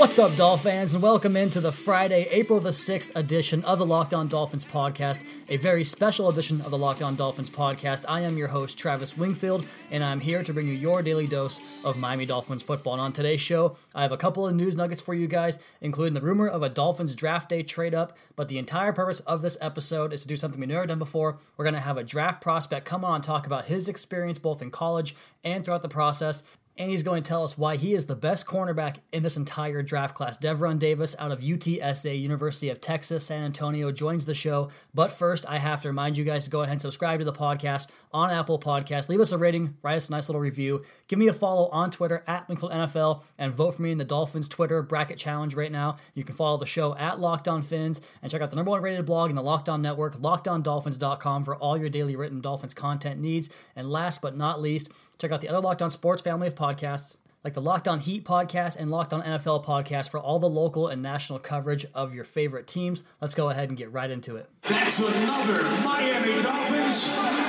What's up, Dolphin fans, and welcome into the Friday, April the 6th edition of the Locked On Dolphins podcast, a very special edition of the Locked On Dolphins podcast. I am your host, Travis Wingfield, and I'm here to bring you your daily dose of Miami Dolphins football. And on today's show, I have a couple of news nuggets for you guys, including the rumor of a Dolphins draft day trade up. But the entire purpose of this episode is to do something we've never done before. We're going to have a draft prospect come on and talk about his experience both in college and throughout the process and he's going to tell us why he is the best cornerback in this entire draft class. Devron Davis out of UTSA, University of Texas, San Antonio, joins the show. But first, I have to remind you guys to go ahead and subscribe to the podcast on Apple Podcasts. Leave us a rating, write us a nice little review. Give me a follow on Twitter at Wingfield NFL, and vote for me in the Dolphins Twitter bracket challenge right now. You can follow the show at Locked On Fins and check out the number one rated blog in the Locked On Network, lockedondolphins.com, for all your daily written Dolphins content needs. And last but not least, Check out the other Locked On Sports family of podcasts, like the Locked On Heat podcast and Locked On NFL podcast for all the local and national coverage of your favorite teams. Let's go ahead and get right into it. That's another Miami Dolphins.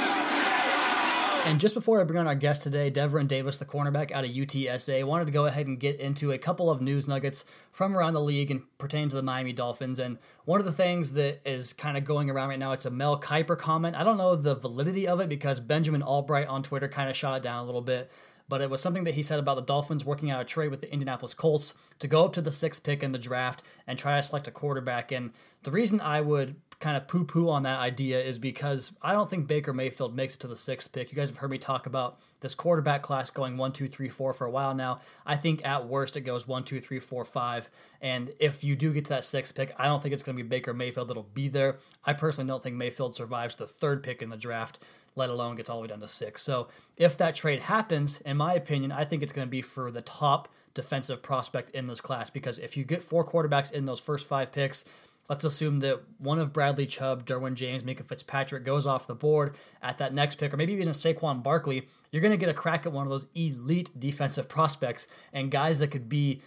And just before I bring on our guest today, Devron Davis, the cornerback out of UTSA, wanted to go ahead and get into a couple of news nuggets from around the league and pertain to the Miami Dolphins. And one of the things that is kind of going around right now, it's a Mel Kiper comment. I don't know the validity of it because Benjamin Allbright on Twitter kind of shot it down a little bit but it was something that he said about the Dolphins working out a trade with the Indianapolis Colts to go up to the sixth pick in the draft and try to select a quarterback. And the reason I would kind of poo poo on that idea is because I don't think Baker Mayfield makes it to the sixth pick. You guys have heard me talk about this quarterback class going one, two, three, four for a while now. I think at worst it goes one, two, three, four, five. And if you do get to that sixth pick, I don't think it's going to be Baker Mayfield that'll be there. I personally don't think Mayfield survives the third pick in the draft let alone gets all the way down to six. So if that trade happens, in my opinion, I think it's going to be for the top defensive prospect in this class because if you get four quarterbacks in those first five picks, let's assume that one of Bradley Chubb, Derwin James, Minkah Fitzpatrick goes off the board at that next pick, or maybe even Saquon Barkley, you're going to get a crack at one of those elite defensive prospects and guys that could be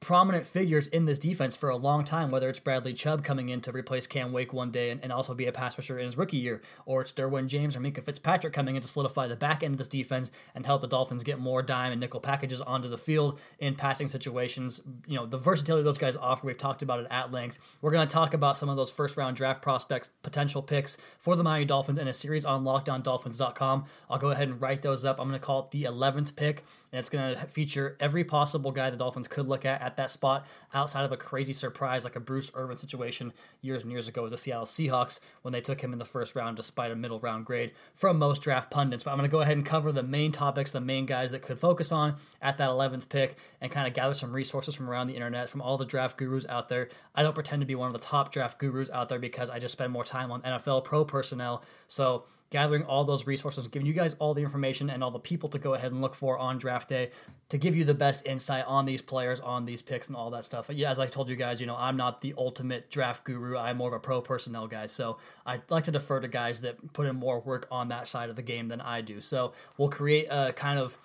prominent figures in this defense for a long time, whether it's Bradley Chubb coming in to replace Cam Wake one day and, and also be a pass rusher in his rookie year, or it's Derwin James or Minkah Fitzpatrick coming in to solidify the back end of this defense and help the Dolphins get more dime and nickel packages onto the field in passing situations. You know, the versatility those guys offer, we've talked about it at length. We're going to talk about some of those first round draft prospects, potential picks for the Miami Dolphins in a series on lockedondolphins.com. I'll go ahead and write those up. I'm going to call it the 11th pick and it's going to feature every possible guy the Dolphins could look at at that spot outside of a crazy surprise like a Bruce Irvin situation years and years ago with the Seattle Seahawks when they took him in the first round despite a middle round grade from most draft pundits. But I'm going to go ahead and cover the main topics, the main guys that could focus on at that 11th pick and kind of gather some resources from around the internet, from all the draft gurus out there. I don't pretend to be one of the top draft gurus out there because I just spend more time on NFL pro personnel. So gathering all those resources, giving you guys all the information and all the people to go ahead and look for on draft day to give you the best insight on these players, on these picks, and all that stuff. Yeah, as I told you guys, you know, I'm not the ultimate draft guru. I'm more of a pro personnel guy. So I like to defer to guys that put in more work on that side of the game than I do. So we'll create a kind of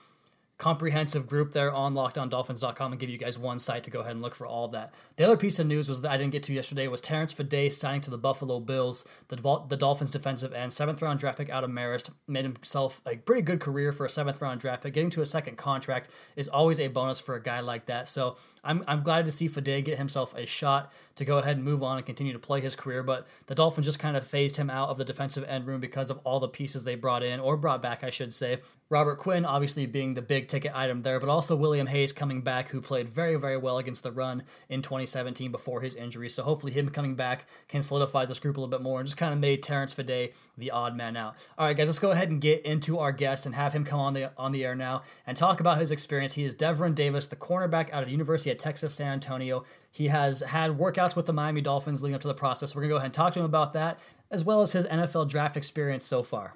comprehensive group there on lockedondolphins.com and give you guys one site to go ahead and look for all that. The other piece of news was that I didn't get to yesterday was Terrence Fede signing to the Buffalo Bills, the, the Dolphins defensive end, seventh round draft pick out of Marist, made himself a pretty good career for a seventh round draft pick. Getting to a second contract is always a bonus for a guy like that. So I'm, I'm glad to see Fede get himself a shot to go ahead and move on and continue to play his career. But the Dolphins just kind of phased him out of the defensive end room because of all the pieces they brought in, or brought back, I should say. Robert Quinn, obviously being the big ticket item there, but also William Hayes coming back, who played very, very well against the run in 2017 before his injury. So hopefully, him coming back can solidify this group a little bit more and just kind of made Terrence Fede the odd man out. All right, guys, let's go ahead and get into our guest and have him come on the on the air now and talk about his experience. He is Devron Davis, the cornerback out of the University of Texas San Antonio. He has had workouts with the Miami Dolphins leading up to the process. We're going to go ahead and talk to him about that, as well as his NFL draft experience so far.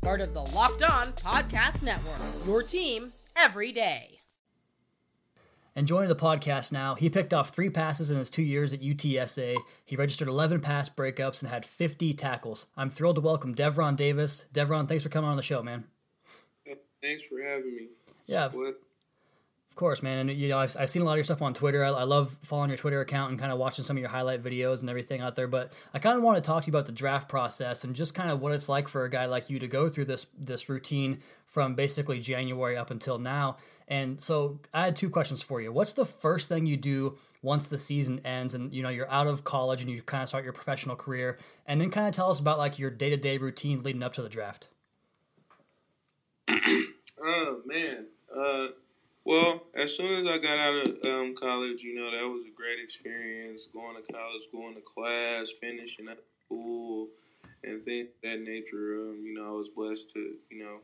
part of the Locked On Podcast Network. Your team every day. And joining the podcast now, he picked off three passes in his two years at UTSA. He registered 11 pass breakups and had 50 tackles. I'm thrilled to welcome Devron Davis. Devron, thanks for coming on the show, man. Thanks for having me. Yeah. What? Of course, man. And you know, I've, I've seen a lot of your stuff on Twitter. I, I love following your Twitter account and kind of watching some of your highlight videos and everything out there. But I kind of want to talk to you about the draft process and just kind of what it's like for a guy like you to go through this this routine from basically January up until now. And so I had two questions for you. What's the first thing you do once the season ends and you know you're out of college and you kind of start your professional career? And then kind of tell us about like your day to day routine leading up to the draft. oh man. Uh, well, as soon as I got out of um, college, you know that was a great experience. Going to college, going to class, finishing at school, and things that nature. Um, you know, I was blessed to you know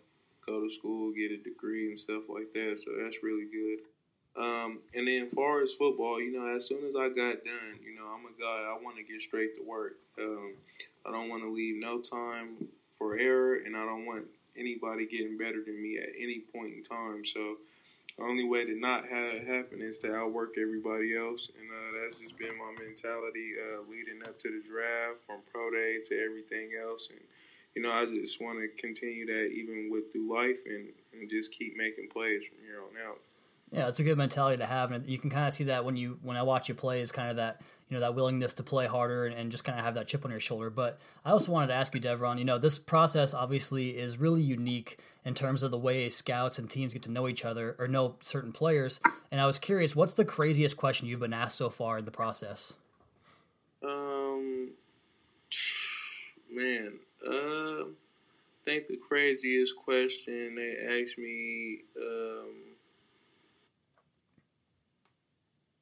go to school, get a degree, and stuff like that. So that's really good. Um, and then, far as football, you know, as soon as I got done, you know, I'm a guy. I want to get straight to work. Um, I don't want to leave no time for error, and I don't want anybody getting better than me at any point in time. So the only way to not have it happen is to outwork everybody else, and uh, that's just been my mentality uh, leading up to the draft, from pro day to everything else. And you know, I just want to continue that even with through life, and, and just keep making plays from here on out. Yeah, it's a good mentality to have, and you can kind of see that when you when I watch you play is kind of that you know that willingness to play harder and, and, just kind of have that chip on your shoulder. But I also wanted to ask you, Devron. You know, this process obviously is really unique in terms of the way scouts and teams get to know each other or know certain players. And I was curious, what's the craziest question you've been asked so far in the process? Um, man, uh, I think the craziest question they asked me. Um,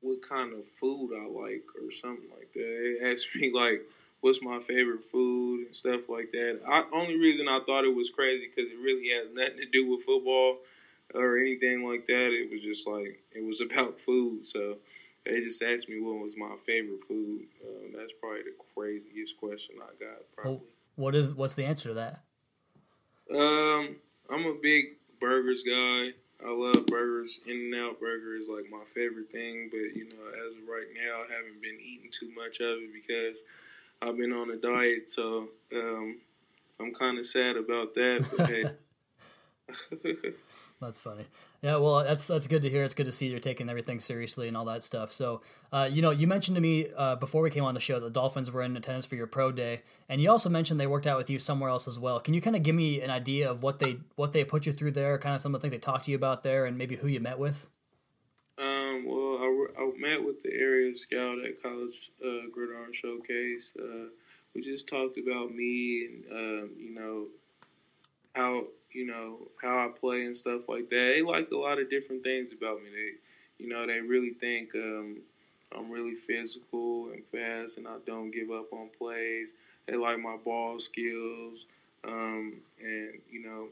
what kind of food I like or something like that. They asked me like, "What's my favorite food?" and stuff like that. I, only reason I thought it was crazy because it really has nothing to do with football or anything like that. It was just like it was about food. So they just asked me what was my favorite food. Um, that's probably the craziest question I got. Probably. Well, what is what's the answer to that? Um, I'm a big burgers guy. I love burgers. In and Out Burger is like my favorite thing, but you know, as of right now, I haven't been eating too much of it because I've been on a diet. So um, I'm kind of sad about that. But hey. That's funny. Yeah, well, that's that's good to hear. It's good to see you're taking everything seriously and all that stuff. So, uh, you know, you mentioned to me uh, before we came on the show that the Dolphins were in attendance for your pro day, and you also mentioned they worked out with you somewhere else as well. Can you kind of give me an idea of what they what they put you through there, kind of some of the things they talked to you about there, and maybe who you met with? Um, well, I, I met with the area scout at College uh, Gridiron Showcase. Uh, we just talked about me and um, you know how you know how I play and stuff like that. They like a lot of different things about me. They, you know, they really think um, I'm really physical and fast, and I don't give up on plays. They like my ball skills, um, and you know,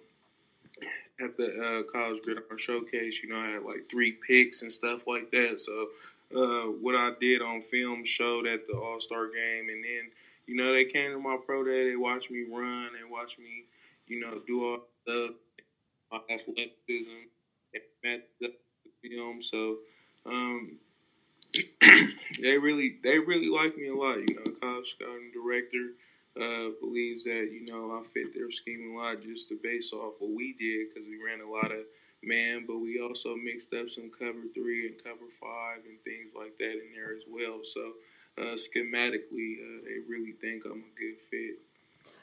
at the uh, college gridiron showcase, you know, I had like three picks and stuff like that. So, uh, what I did on film showed at the All Star game, and then you know they came to my pro day. They watched me run and watch me, you know, do all the my athleticism and matched the film. So. Um, they really they really like me a lot. You know, college scouting director uh, believes that you know I fit their scheme a lot just to base off what we did because we ran a lot of man, but we also mixed up some cover three and cover five and things like that in there as well. So uh, schematically, uh, they really think I'm a good fit.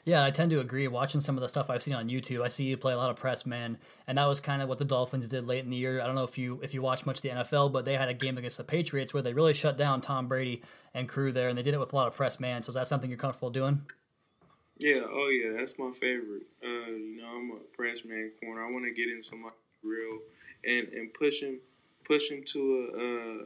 Yeah, I tend to agree. Watching some of the stuff I've seen on YouTube, I see you play a lot of press man, and that was kind of what the Dolphins did late in the year. I don't know if you if you watch much of the NFL, but they had a game against the Patriots where they really shut down Tom Brady and crew there, and they did it with a lot of press man. So is that something you're comfortable doing? Yeah, oh yeah, that's my favorite. Uh, you know, I'm a press man corner. I want to get in my real and and push him, push him to a uh,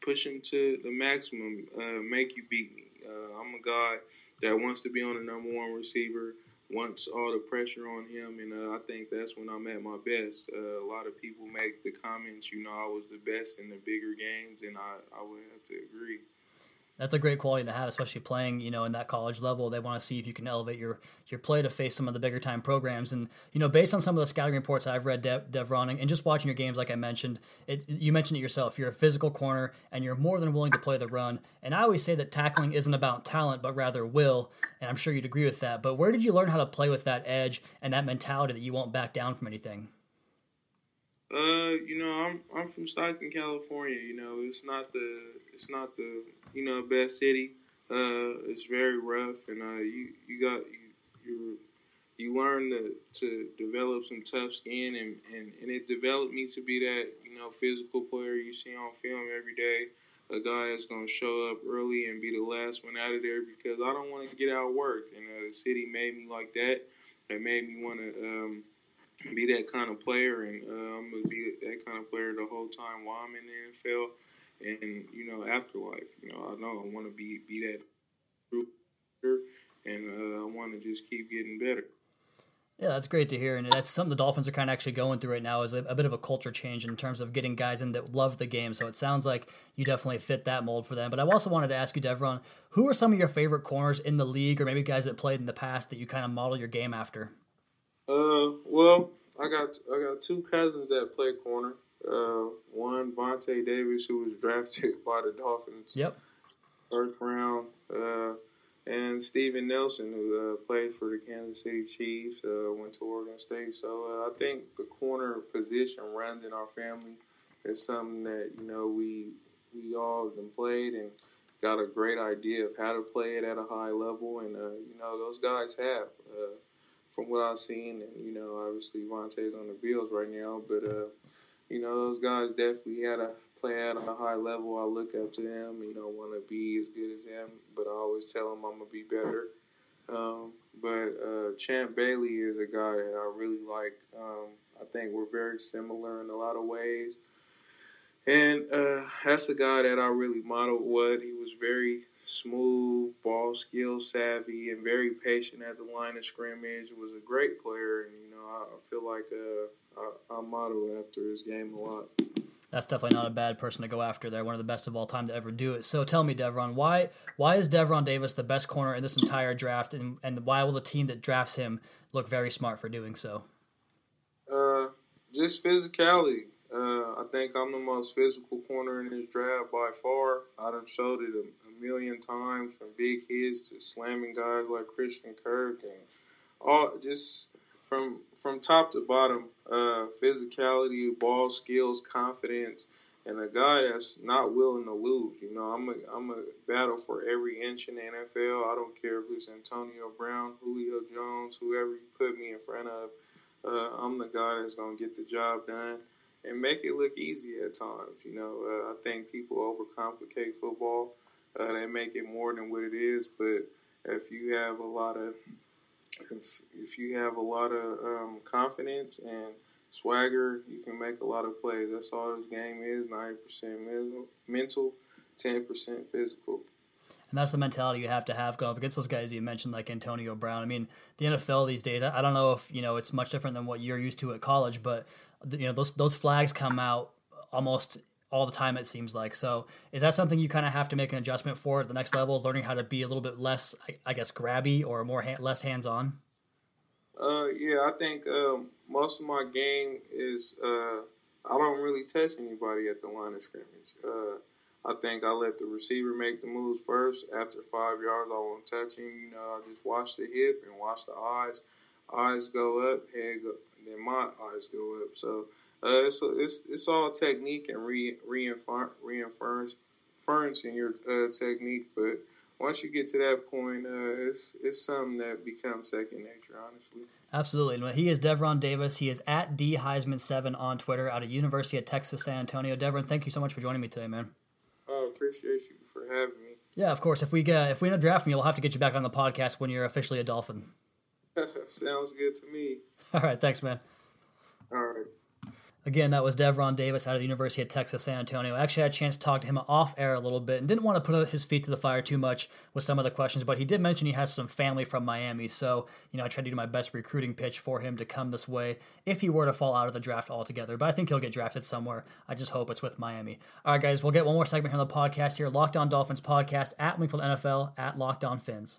push him to the maximum. Uh, make you beat me. Uh, I'm a guy that wants to be on the number one receiver, wants all the pressure on him, and uh, I think that's when I'm at my best. Uh, a lot of people make the comments, you know, I was the best in the bigger games, and I, I would have to agree that's a great quality to have, especially playing, you know, in that college level. They want to see if you can elevate your your play to face some of the bigger time programs. And you know, based on some of the scouting reports I've read, De- Devron, and just watching your games, like I mentioned, it, you mentioned it yourself. You're a physical corner, and you're more than willing to play the run. And I always say that tackling isn't about talent, but rather will. And I'm sure you'd agree with that. But where did you learn how to play with that edge and that mentality that you won't back down from anything? Uh, you know, I'm I'm from Stockton, California. You know, it's not the it's not the you know best city. Uh, it's very rough, and uh, you you got you you you learn to, to develop some tough skin, and, and and it developed me to be that you know physical player you see on film every day. A guy that's gonna show up early and be the last one out of there because I don't want to get outworked, and uh, the city made me like that. It made me want to. Um, be that kind of player, and uh, I'm gonna be that kind of player the whole time while I'm in the NFL, and you know afterlife. You know, I know I want to be be that group, and uh, I want to just keep getting better. Yeah, that's great to hear, and that's something the Dolphins are kind of actually going through right now is a, a, bit of a culture change in terms of getting guys in that love the game. So it sounds like you definitely fit that mold for them. But I also wanted to ask you, Devron, who are some of your favorite corners in the league, or maybe guys that played in the past that you kind of model your game after? Uh, well, I got I got two cousins that play corner. Uh, one Vontae Davis, who was drafted by the Dolphins. Yep. First round. Uh, and Steven Nelson, who uh, plays for the Kansas City Chiefs, uh, went to Oregon State. So uh, I think the corner position runs in our family. It's something that you know we we all have played and got a great idea of how to play it at a high level, and uh, you know those guys have. From what I've seen, and you know, obviously Vontae's on the Bills right now, but uh, you know, those guys definitely had to play at on a high level. I look up to them, you know, want to be as good as them, but I always tell them I'm gonna be better. Um, but uh, Champ Bailey is a guy that I really like. Um, I think we're very similar in a lot of ways. And uh, that's the guy that I really modeled what. He was very smooth, ball skill savvy, and very patient at the line of scrimmage. Was a great player, and you know I, I feel like uh, I, I model after his game a lot. That's definitely not a bad person to go after. They're one of the best of all time to ever do it. So tell me, Devron, why why is Devron Davis the best corner in this entire draft, and and why will the team that drafts him look very smart for doing so? Uh, just physicality. Uh, I think I'm the most physical corner in this draft by far. I have showed it a, a, million times from big hits to slamming guys like Christian Kirk and all just from from top to bottom. Uh, physicality, ball skills, confidence, and a guy that's not willing to lose. You know, I'm a I'm a battle for every inch in the NFL. I don't care if it's Antonio Brown, Julio Jones, whoever you put me in front of. Uh, I'm the guy that's gonna get the job done and make it look easy at times. You know, uh, I think people overcomplicate football. Uh, they make it more than what it is. But if you have a lot of if if you have a lot of um, confidence and swagger, you can make a lot of plays. That's all this game is: ninety percent mental, ten percent physical. And that's the mentality you have to have going up against those guys you mentioned, like Antonio Brown. I mean, the NFL these days, I don't know if you know it's much different than what you're used to at college, but you know those those flags come out almost all the time. It seems like. So, is that something you kind of have to make an adjustment for at the next level? Is learning how to be a little bit less, I, I guess, grabby or more ha- less hands on? Uh, yeah, I think um, most of my game is uh, I don't really touch anybody at the line of scrimmage. Uh, I think I let the receiver make the moves first. After five yards, I won't touch him. You know, I just watch the hip and watch the eyes. Eyes go up, head go, then my eyes go up. So uh, it's, it's it's all technique and re, reinforcing your uh, technique. But once you get to that point, uh, it's it's something that becomes second nature, honestly. Absolutely. He is Devron Davis. He is at D Heisman seven on Twitter out of University of Texas San Antonio. Devron, thank you so much for joining me today, man. I appreciate you for having me. Yeah, of course. If we get if we end up drafting you, we'll have to get you back on the podcast when you're officially a Dolphin. Sounds good to me. All right, thanks, man. All right. Again, that was Devron Davis out of the University of Texas San Antonio. I actually had a chance to talk to him off air a little bit and didn't want to put his feet to the fire too much with some of the questions, but he did mention he has some family from Miami. So, you know, I tried to do my best recruiting pitch for him to come this way if he were to fall out of the draft altogether. But I think he'll get drafted somewhere. I just hope it's with Miami. All right, guys, we'll get one more segment here on the podcast here Locked On Dolphins podcast at Wingfield NFL at Locked On Fins.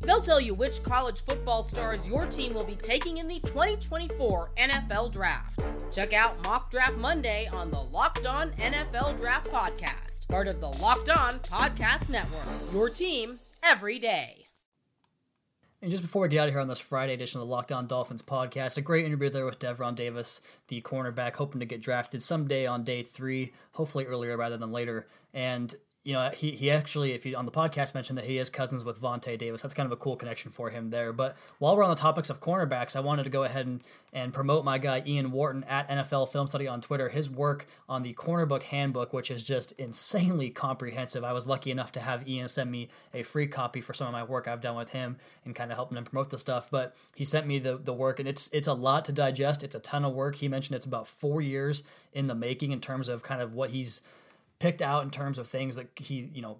They'll tell you which college football stars your team will be taking in the 2024 NFL Draft. Check out Mock Draft Monday on the Locked On NFL Draft Podcast, part of the Locked On Podcast Network. Your team every day. And just before we get out of here on this Friday edition of the Locked On Dolphins podcast, a great interview there with Devron Davis, the cornerback, hoping to get drafted someday on day three, hopefully earlier rather than later. And you know, he, he actually, if you on the podcast mentioned that he is cousins with Vontae Davis. That's kind of a cool connection for him there. But while we're on the topics of cornerbacks, I wanted to go ahead and, and promote my guy Ian Wharton at NFL Film Study on Twitter. His work on the Cornerback Handbook, which is just insanely comprehensive. I was lucky enough to have Ian send me a free copy for some of my work I've done with him and kind of helping him promote the stuff. But he sent me the the work, and it's it's a lot to digest. It's a ton of work. He mentioned it's about four years in the making in terms of kind of what he's picked out in terms of things that he, you know,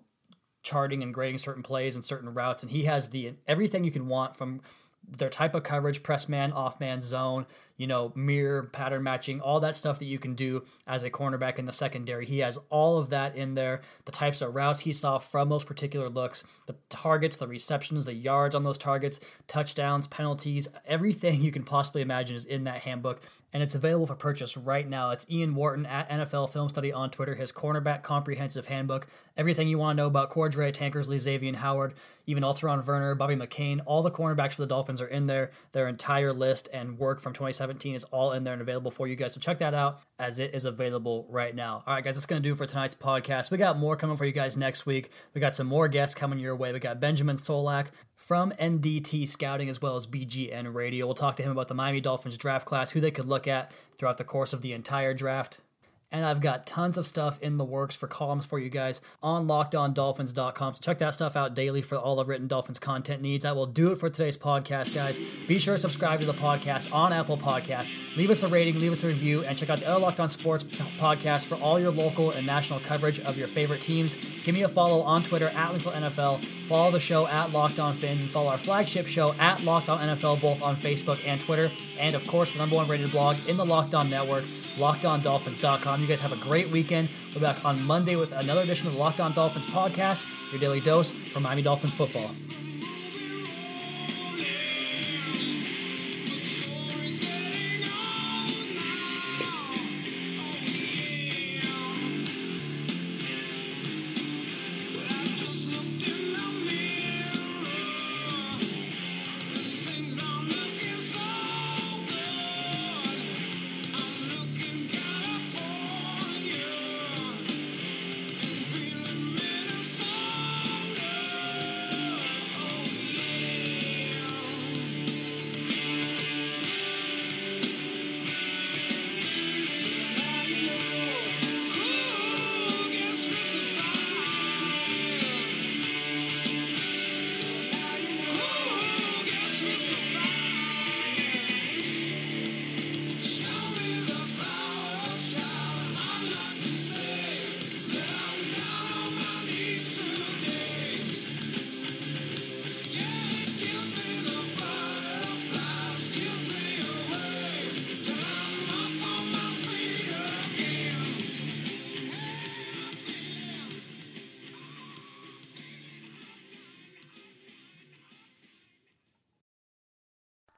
charting and grading certain plays and certain routes. And he has the everything you can want from their type of coverage, press man, off man, zone, you know, mirror, pattern matching, all that stuff that you can do as a cornerback in the secondary. He has all of that in there. The types of routes he saw from those particular looks, the targets, the receptions, the yards on those targets, touchdowns, penalties, everything you can possibly imagine is in that handbook and it's available for purchase right now. It's Ian Wharton at NFL Film Study on Twitter, his cornerback comprehensive handbook. Everything you want to know about Cordrea, Tankersley, Xavier Howard, even Alterraun Verner, Bobby McCain, all the cornerbacks for the Dolphins are in there. Their entire list and work from 2017 is all in there and available for you guys. So check that out as it is available right now. All right, guys, that's going to do for tonight's podcast. We got more coming for you guys next week. We got some more guests coming your way. We got Benjamin Solak from NDT Scouting as well as BGN Radio. We'll talk to him about the Miami Dolphins draft class, who they could look at throughout the course of the entire draft. And I've got tons of stuff in the works for columns for you guys on lockedondolphins.com. So check that stuff out daily for all of written Dolphins content needs. I will do it for today's podcast, guys. Be sure to subscribe to the podcast on Apple Podcasts. Leave us a rating, leave us a review, and check out the other Locked On Sports podcast for all your local and national coverage of your favorite teams. Give me a follow on Twitter at NFL. Follow the show at Locked On Fins and follow our flagship show at Locked On NFL both on Facebook and Twitter. And of course, the number one rated blog in the Locked On Network, LockedOnDolphins.com. You guys have a great weekend. We'll be back on Monday with another edition of the Locked On Dolphins podcast, your daily dose for Miami Dolphins football.